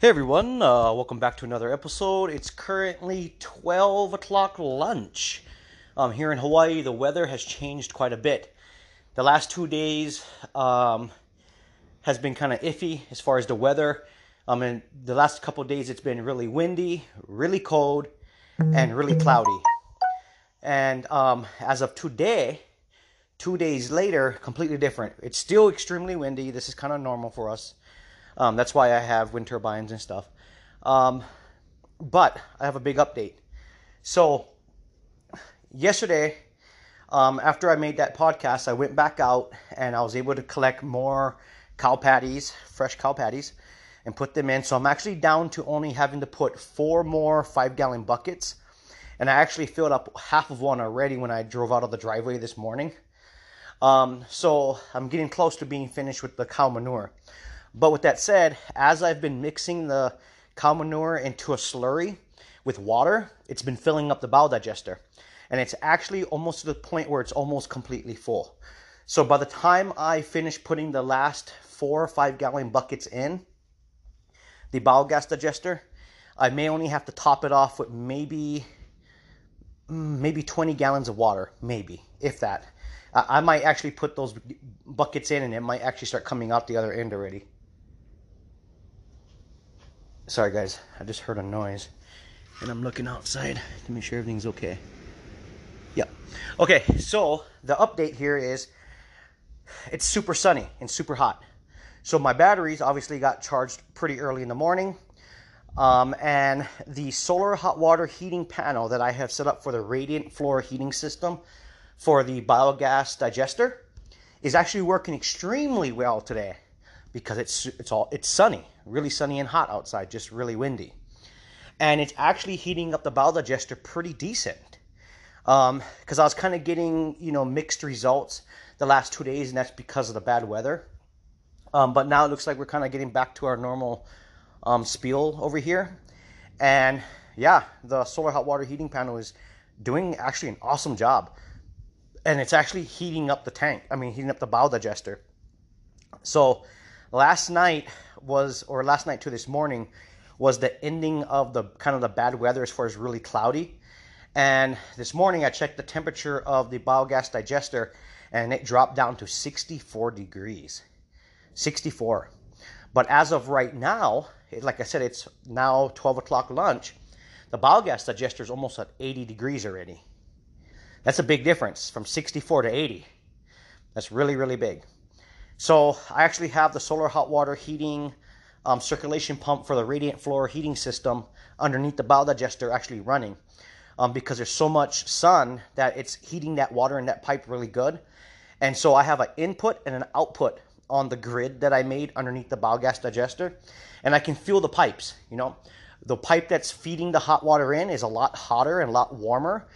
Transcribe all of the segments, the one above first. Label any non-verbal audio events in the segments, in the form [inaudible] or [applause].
Hey everyone, uh, welcome back to another episode. It's currently 12 o'clock lunch. Um, here in Hawaii, the weather has changed quite a bit. The last two days um, has been kind of iffy as far as the weather. Um, and the last couple days, it's been really windy, really cold, and really cloudy. And um, as of today, two days later, completely different. It's still extremely windy. This is kind of normal for us. Um, that's why I have wind turbines and stuff. Um, but I have a big update. So, yesterday, um, after I made that podcast, I went back out and I was able to collect more cow patties, fresh cow patties, and put them in. So, I'm actually down to only having to put four more five gallon buckets. And I actually filled up half of one already when I drove out of the driveway this morning. Um, so, I'm getting close to being finished with the cow manure. But with that said, as I've been mixing the cow manure into a slurry with water, it's been filling up the bio digester. And it's actually almost to the point where it's almost completely full. So by the time I finish putting the last four or five gallon buckets in the biogas digester, I may only have to top it off with maybe mm, maybe 20 gallons of water, maybe, if that. I might actually put those buckets in and it might actually start coming out the other end already. Sorry, guys, I just heard a noise and I'm looking outside to make sure everything's okay. Yeah. Okay, so the update here is it's super sunny and super hot. So my batteries obviously got charged pretty early in the morning. Um, and the solar hot water heating panel that I have set up for the radiant floor heating system for the biogas digester is actually working extremely well today because it's it's all it's sunny, really sunny and hot outside, just really windy, and it's actually heating up the bio digester pretty decent. Because um, I was kind of getting you know mixed results the last two days, and that's because of the bad weather. Um, but now it looks like we're kind of getting back to our normal um, spiel over here, and yeah, the solar hot water heating panel is doing actually an awesome job, and it's actually heating up the tank. I mean, heating up the bio digester. So last night was, or last night to this morning, was the ending of the kind of the bad weather as far as really cloudy. And this morning I checked the temperature of the biogas digester and it dropped down to 64 degrees. 64. But as of right now, it, like I said, it's now 12 o'clock lunch. The biogas digester is almost at 80 degrees already. That's a big difference from 64 to 80. That's really, really big. So I actually have the solar hot water heating um, circulation pump for the radiant floor heating system underneath the bio digester actually running um, because there's so much sun that it's heating that water in that pipe really good. And so I have an input and an output on the grid that I made underneath the biogas digester, and I can feel the pipes. You know, the pipe that's feeding the hot water in is a lot hotter and a lot warmer,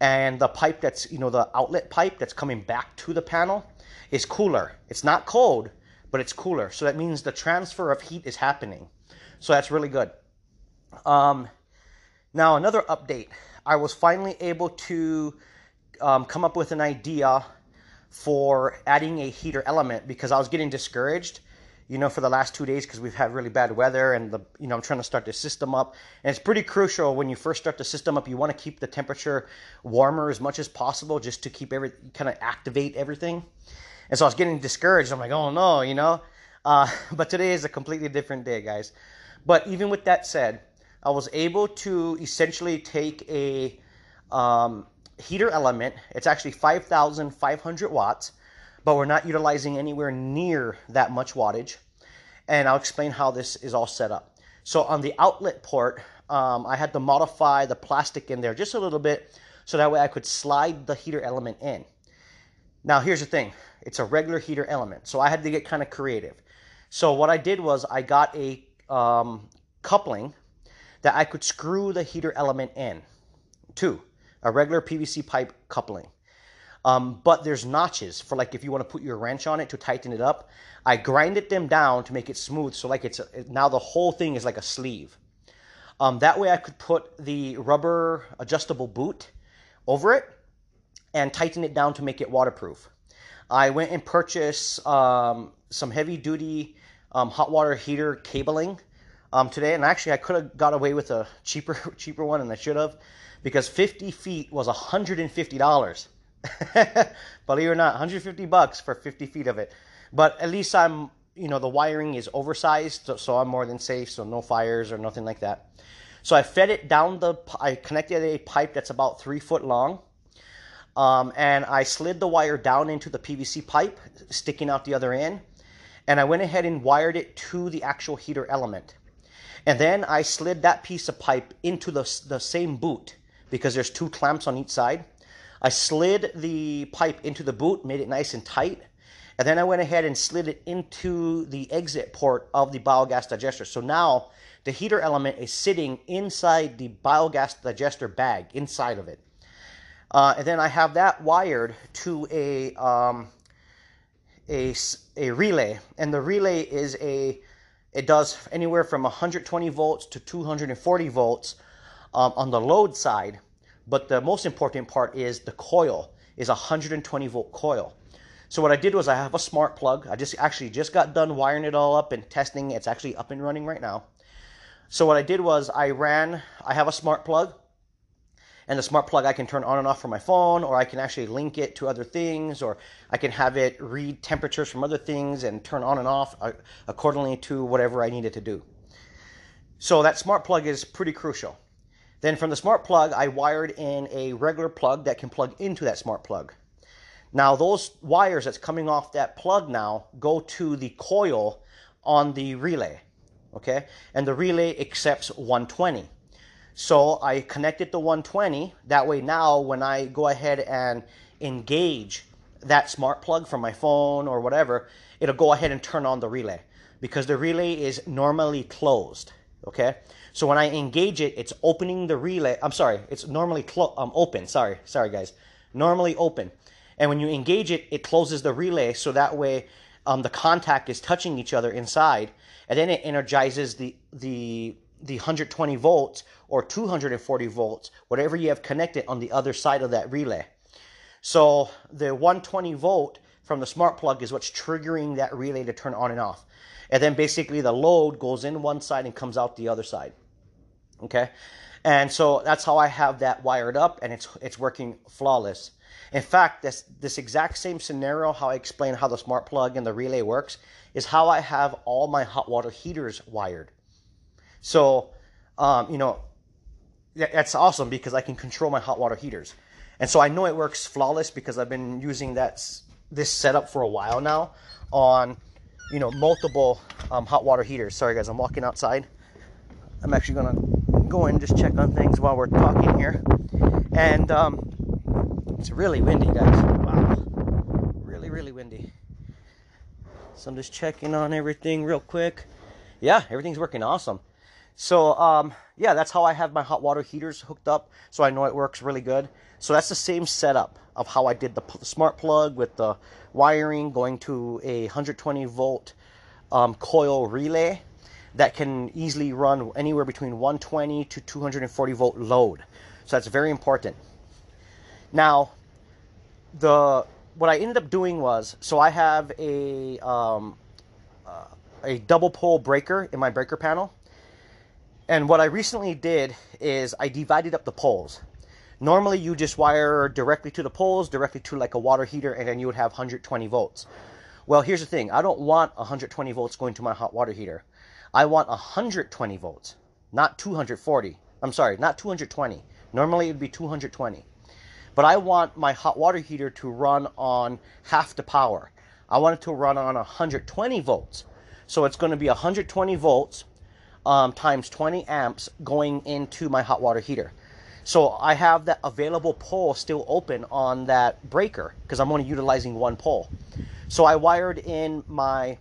and the pipe that's you know the outlet pipe that's coming back to the panel is cooler. It's not cold, but it's cooler. So that means the transfer of heat is happening. So that's really good. Um, now, another update. I was finally able to um, come up with an idea for adding a heater element because I was getting discouraged, you know, for the last two days because we've had really bad weather and the, you know, I'm trying to start the system up. And it's pretty crucial when you first start the system up, you want to keep the temperature warmer as much as possible just to keep every, kind of activate everything. And so I was getting discouraged. I'm like, oh no, you know. Uh, [laughs] but today is a completely different day, guys. But even with that said, I was able to essentially take a um, heater element. It's actually 5,500 watts, but we're not utilizing anywhere near that much wattage. And I'll explain how this is all set up. So on the outlet port, um, I had to modify the plastic in there just a little bit so that way I could slide the heater element in. Now, here's the thing it's a regular heater element, so I had to get kind of creative. So, what I did was I got a um, coupling that I could screw the heater element in to a regular PVC pipe coupling. Um, but there's notches for like if you want to put your wrench on it to tighten it up. I grinded them down to make it smooth, so like it's a, now the whole thing is like a sleeve. Um, that way I could put the rubber adjustable boot over it and tighten it down to make it waterproof. I went and purchased um, some heavy duty um, hot water heater cabling um, today, and actually I could have got away with a cheaper [laughs] cheaper one, and I should have, because 50 feet was 150 dollars. [laughs] Believe it or not, 150 bucks for 50 feet of it. But at least I'm, you know, the wiring is oversized, so, so I'm more than safe, so no fires or nothing like that. So I fed it down the, I connected a pipe that's about three foot long. Um, and I slid the wire down into the PVC pipe, sticking out the other end. And I went ahead and wired it to the actual heater element. And then I slid that piece of pipe into the, the same boot because there's two clamps on each side. I slid the pipe into the boot, made it nice and tight. And then I went ahead and slid it into the exit port of the biogas digester. So now the heater element is sitting inside the biogas digester bag, inside of it. Uh, and then I have that wired to a, um, a, a relay. And the relay is a, it does anywhere from 120 volts to 240 volts um, on the load side. But the most important part is the coil is a 120 volt coil. So what I did was I have a smart plug. I just actually just got done wiring it all up and testing. It's actually up and running right now. So what I did was I ran, I have a smart plug and the smart plug I can turn on and off from my phone or I can actually link it to other things or I can have it read temperatures from other things and turn on and off uh, accordingly to whatever I need it to do. So that smart plug is pretty crucial. Then from the smart plug, I wired in a regular plug that can plug into that smart plug. Now those wires that's coming off that plug now go to the coil on the relay, okay? And the relay accepts 120. So I connected the 120. That way now when I go ahead and engage that smart plug from my phone or whatever, it'll go ahead and turn on the relay because the relay is normally closed, okay? So when I engage it, it's opening the relay. I'm sorry, it's normally clo- um, open. Sorry, sorry guys. Normally open. And when you engage it, it closes the relay so that way um, the contact is touching each other inside. And then it energizes the, the, the 120 volts or 240 volts, whatever you have connected on the other side of that relay. So the 120 volt from the smart plug is what's triggering that relay to turn on and off. And then basically the load goes in one side and comes out the other side. Okay. And so that's how I have that wired up and it's, it's working flawless. In fact, this, this exact same scenario, how I explain how the smart plug and the relay works, is how I have all my hot water heaters wired. So, um, you know, that's awesome because I can control my hot water heaters. And so I know it works flawless because I've been using that this setup for a while now on, you know, multiple um, hot water heaters. Sorry guys, I'm walking outside. I'm actually gonna go in and just check on things while we're talking here. And um, it's really windy, guys. Wow. Really, really windy. So I'm just checking on everything real quick. Yeah, everything's working awesome. So, um, yeah, that's how I have my hot water heaters hooked up. So I know it works really good. So that's the same setup of how I did the smart plug with the wiring going to a 120 volt um, coil relay that can easily run anywhere between 120 to 240 volt load. So that's very important. Now, the what I ended up doing was so I have a um, uh, a double pole breaker in my breaker panel, and what I recently did is I divided up the poles. Normally, you just wire directly to the poles, directly to like a water heater, and then you would have 120 volts. Well, here's the thing: I don't want 120 volts going to my hot water heater. I want 120 volts, not 240. I'm sorry, not 220. Normally, it would be 220. But I want my hot water heater to run on half the power. I want it to run on 120 volts. So it's going to be 120 volts um, times 20 amps going into my hot water heater. So I have that available pole still open on that breaker because I'm only utilizing one pole. So I wired in my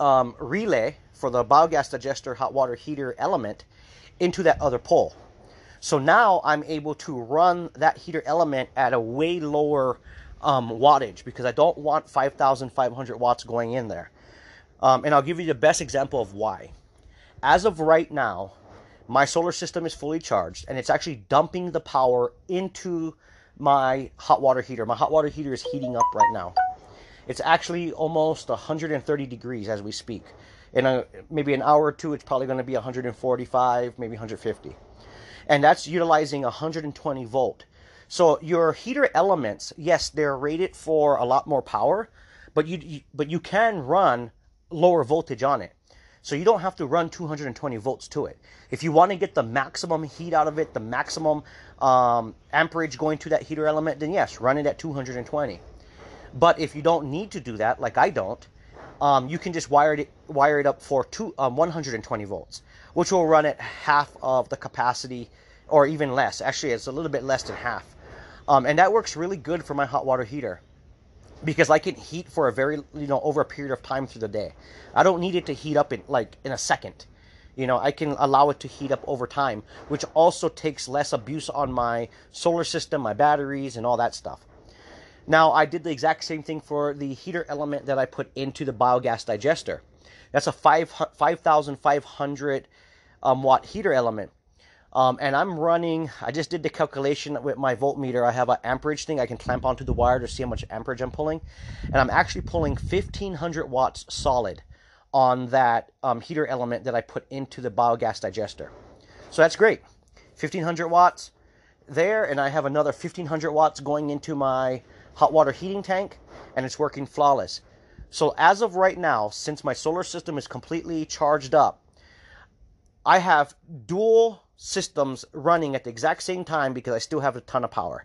um, relay for the biogas digester hot water heater element into that other pole. So now I'm able to run that heater element at a way lower um, wattage because I don't want 5,500 watts going in there. Um, and I'll give you the best example of why. As of right now, my solar system is fully charged and it's actually dumping the power into my hot water heater. My hot water heater is heating up right now. It's actually almost 130 degrees as we speak. In a maybe an hour or two, it's probably going to be 145, maybe 150, and that's utilizing 120 volt. So your heater elements, yes, they're rated for a lot more power, but you, you but you can run lower voltage on it. So you don't have to run 220 volts to it. If you want to get the maximum heat out of it, the maximum um, amperage going to that heater element, then yes, run it at 220. But if you don't need to do that, like I don't, um, you can just wire it wire it up for two, um, 120 volts, which will run at half of the capacity, or even less. Actually, it's a little bit less than half, um, and that works really good for my hot water heater because I can heat for a very you know over a period of time through the day. I don't need it to heat up in like in a second. You know, I can allow it to heat up over time, which also takes less abuse on my solar system, my batteries, and all that stuff. Now, I did the exact same thing for the heater element that I put into the biogas digester. That's a 5, 5,500 um, watt heater element. Um, and I'm running, I just did the calculation with my voltmeter. I have an amperage thing I can clamp onto the wire to see how much amperage I'm pulling. And I'm actually pulling 1500 watts solid on that um, heater element that I put into the biogas digester. So that's great. 1500 watts there, and I have another 1500 watts going into my hot water heating tank, and it's working flawless. So as of right now, since my solar system is completely charged up, I have dual systems running at the exact same time because I still have a ton of power.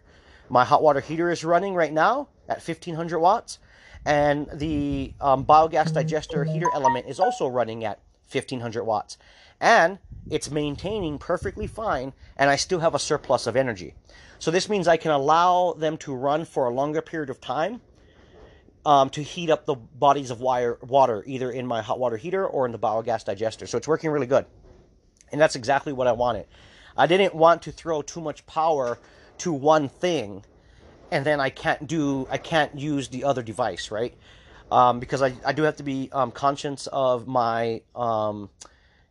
My hot water heater is running right now at 1500 watts, and the um, biogas digester heater element is also running at 1500 watts. And it's maintaining perfectly fine, and I still have a surplus of energy. So this means I can allow them to run for a longer period of time um, to heat up the bodies of wire, water, either in my hot water heater or in the biogas digester. So it's working really good. And that's exactly what I wanted. I didn't want to throw too much power to one thing and then I can't do, I can't use the other device, right? Um, because I, I do have to be um, conscious of my um,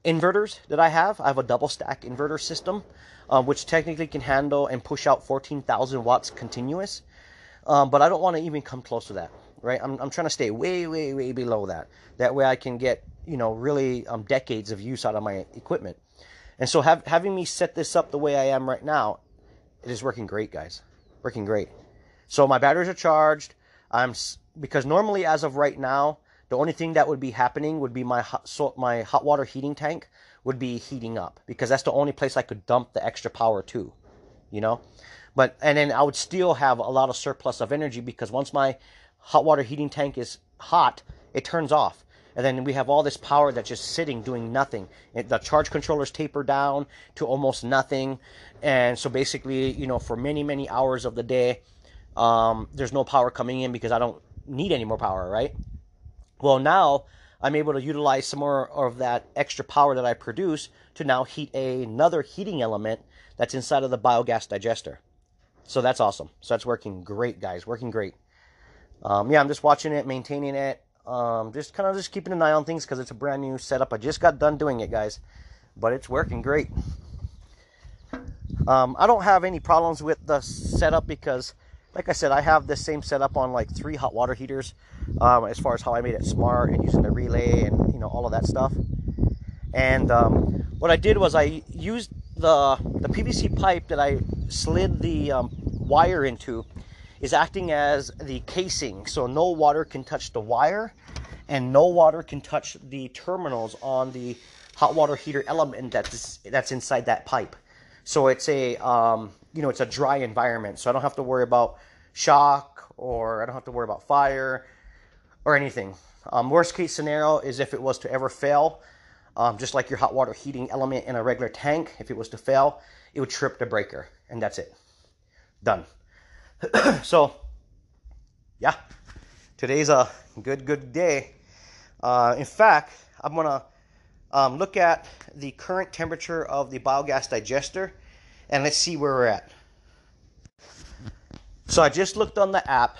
inverters that I have. I have a double stack inverter system, uh, which technically can handle and push out 14,000 watts continuous. Um, but I don't want to even come close to that, right? I'm, I'm trying to stay way, way, way below that. That way I can get, you know, really um, decades of use out of my equipment. And so have, having me set this up the way I am right now, it is working great, guys. Working great. So my batteries are charged. I'm because normally as of right now, the only thing that would be happening would be my hot, so my hot water heating tank would be heating up because that's the only place I could dump the extra power to, you know. But and then I would still have a lot of surplus of energy because once my hot water heating tank is hot, it turns off and then we have all this power that's just sitting doing nothing. the charge controllers taper down to almost nothing, and so basically, you know, for many many hours of the day, um, there's no power coming in because I don't need any more power, right? Well, now I'm able to utilize some more of that extra power that I produce to now heat a, another heating element that's inside of the biogas digester. So that's awesome. So that's working great, guys. Working great. Um, yeah, I'm just watching it, maintaining it. Um, just kind of just keeping an eye on things because it's a brand new setup. I just got done doing it, guys, but it's working great. Um, I don't have any problems with the setup because, like I said, I have the same setup on like three hot water heaters. Um, as far as how I made it smart and using the relay and you know all of that stuff. And um, what I did was I used the the PVC pipe that I slid the um, wire into is acting as the casing. So no water can touch the wire and no water can touch the terminals on the hot water heater element that's, that's inside that pipe. So it's a, um, you know, it's a dry environment. So I don't have to worry about shock or I don't have to worry about fire or anything. Um, worst case scenario is if it was to ever fail, um, just like your hot water heating element in a regular tank, if it was to fail, it would trip the breaker and that's it. Done. [clears throat] so, yeah, today's a good, good day. Uh, in fact, I'm going to um, look at the current temperature of the biogas digester and let's see where we're at. So I just looked on the app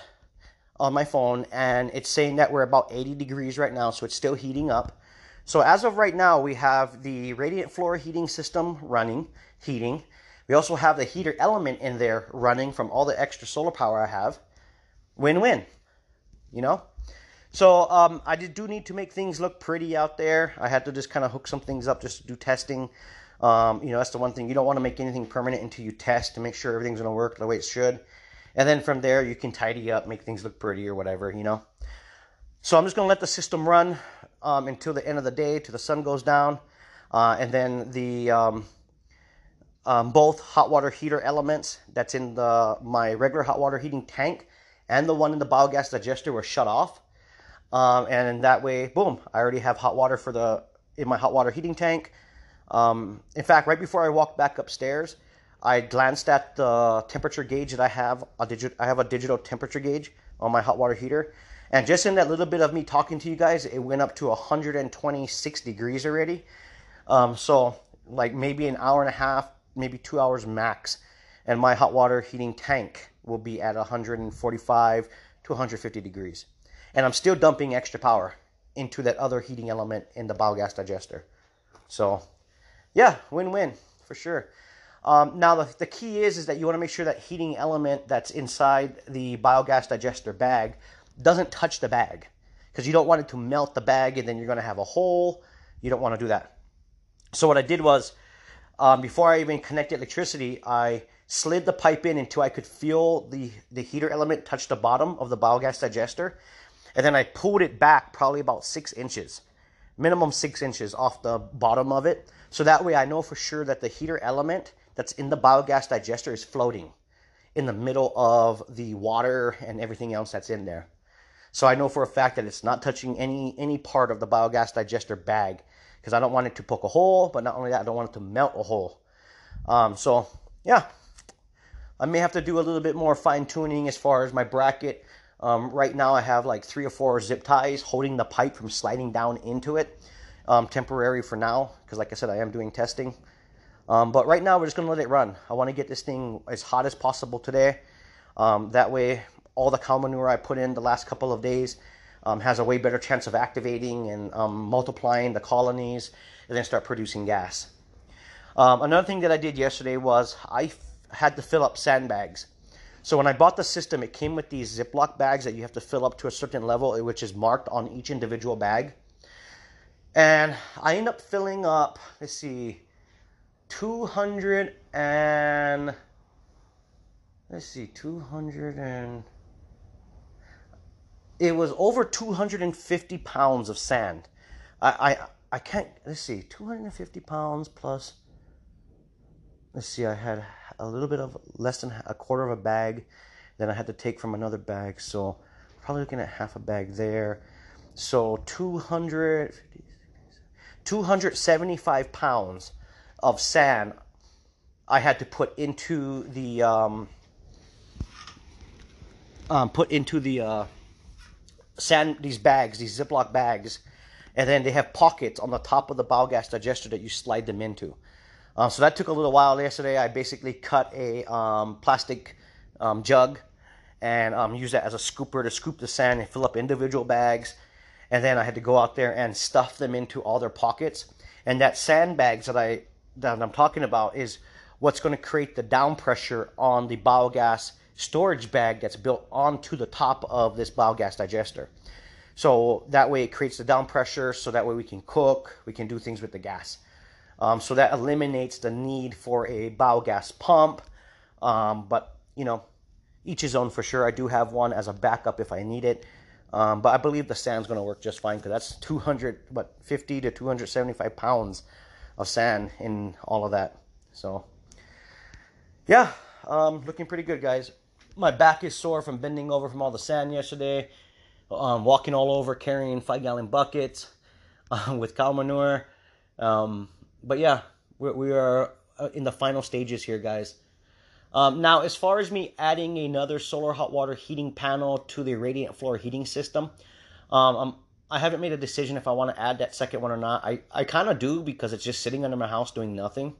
on my phone and it's saying that we're about 80 degrees right now, so it's still heating up. So as of right now, we have the radiant floor heating system running, heating. We also have the heater element in there running from all the extra solar power I have. Win-win, you know? So um, I did, do need to make things look pretty out there. I had to just kind of hook some things up just to do testing. Um, you know, that's the one thing. You don't want to make anything permanent until you test to make sure everything's going to work the way it should. And then from there, you can tidy up, make things look pretty or whatever, you know. So I'm just going to let the system run um, until the end of the day, till the sun goes down. Uh, and then the um, both hot water heater elements that's in the my regular hot water heating tank and the one in the biogas digester were shut off. Um, and that way, boom, I already have hot water for the in my hot water heating tank. Um, in fact, right before I walked back upstairs, I glanced at the temperature gauge that I have. A digit, I have a digital temperature gauge on my hot water heater, and just in that little bit of me talking to you guys, it went up to 126 degrees already. Um, so like maybe an hour and a half, maybe two hours max, and my hot water heating tank will be at 145 to 150 degrees. And I'm still dumping extra power into that other heating element in the biogas digester. So, yeah, win-win for sure. Um, now the, the key is is that you want to make sure that heating element that's inside the biogas digester bag doesn't touch the bag because you don't want it to melt the bag and then you're going to have a hole. You don't want to do that. So what I did was um, before I even connected electricity, I slid the pipe in until I could feel the, the heater element touch the bottom of the biogas digester. And then I pulled it back probably about six inches, minimum six inches off the bottom of it. So that way I know for sure that the heater element that's in the biogas digester is floating in the middle of the water and everything else that's in there. So I know for a fact that it's not touching any any part of the biogas digester bag because I don't want it to poke a hole, but not only that, I don't want it to melt a hole. Um, so yeah, I may have to do a little bit more fine tuning as far as my bracket. Um, right now I have like three or four zip ties holding the pipe from sliding down into it. Um, temporary for now, because like I said, I am doing testing. Um, but right now, we're just going to let it run. I want to get this thing as hot as possible today. Um, that way, all the cow manure I put in the last couple of days um, has a way better chance of activating and um, multiplying the colonies and then start producing gas. Um, another thing that I did yesterday was I had to fill up sandbags. So when I bought the system, it came with these Ziploc bags that you have to fill up to a certain level, which is marked on each individual bag. And I end up filling up, let's see, 200 and let's see 200 and it was over 250 pounds of sand. I, I i can't let's see 250 pounds plus let's see i had a little bit of less than a quarter of a bag then i had to take from another bag. So probably looking at half a bag there. So 200 275 pounds of sand I had to put into the um, um, put into the uh, sand these bags, these Ziploc bags, and then they have pockets on the top of the biogas digester that you slide them into. Um, so that took a little while yesterday. I basically cut a um, plastic um, jug and um, use that as a scooper to scoop the sand and fill up individual bags. And then I had to go out there and stuff them into all their pockets. And that sand bags that I that I'm talking about is what's going to create the down pressure on the biogas storage bag that's built onto the top of this biogas digester. So that way it creates the down pressure so that way we can cook, we can do things with the gas. Um, so that eliminates the need for a biogas pump. Um, but, you know, each his own for sure. I do have one as a backup if I need it. Um, but I believe the sand's going to work just fine because that's 200, what, 50 to 275 pounds of sand in all of that. So, yeah, um, looking pretty good, guys. My back is sore from bending over from all the sand yesterday, um, walking all over, carrying five gallon buckets [laughs] uh, with cow manure. Um, but yeah, we're, we are uh, in the final stages here, guys. Um, now, as far as me adding another solar hot water heating panel to the radiant floor heating system, um, I'm I haven't made a decision if I want to add that second one or not. I, I kind of do because it's just sitting under my house doing nothing.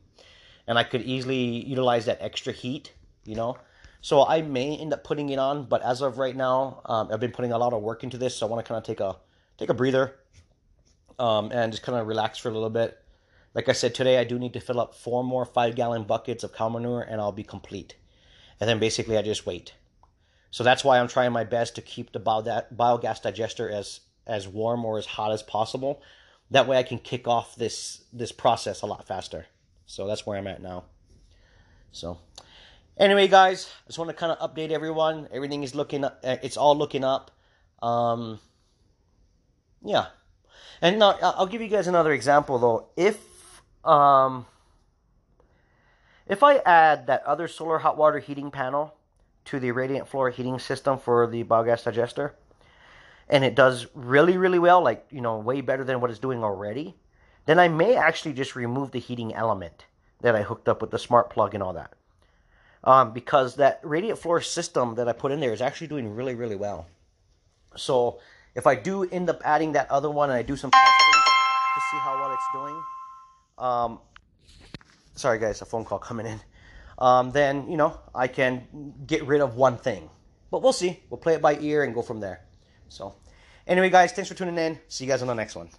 And I could easily utilize that extra heat, you know. So I may end up putting it on, but as of right now, um, I've been putting a lot of work into this, so I want to kind of take a take a breather um, and just kind of relax for a little bit. Like I said, today I do need to fill up four more five gallon buckets of cow manure, and I'll be complete. And then basically I just wait. So that's why I'm trying my best to keep the bio, that biogas digester as as warm or as hot as possible. That way I can kick off this this process a lot faster. So that's where I'm at now. So anyway, guys, I just want to kind of update everyone. Everything is looking up. It's all looking up. Um, yeah. And now I'll give you guys another example though. If um, if I add that other solar hot water heating panel to the radiant floor heating system for the biogas digester, and it does really really well, like you know, way better than what it's doing already, then I may actually just remove the heating element that I hooked up with the smart plug and all that. Um, because that radiant floor system that I put in there is actually doing really really well. So if I do end up adding that other one and I do some testing to see how well it's doing, um, sorry guys, a phone call coming in. Um, then you know I can get rid of one thing, but we'll see. We'll play it by ear and go from there. So, anyway, guys, thanks for tuning in. See you guys on the next one.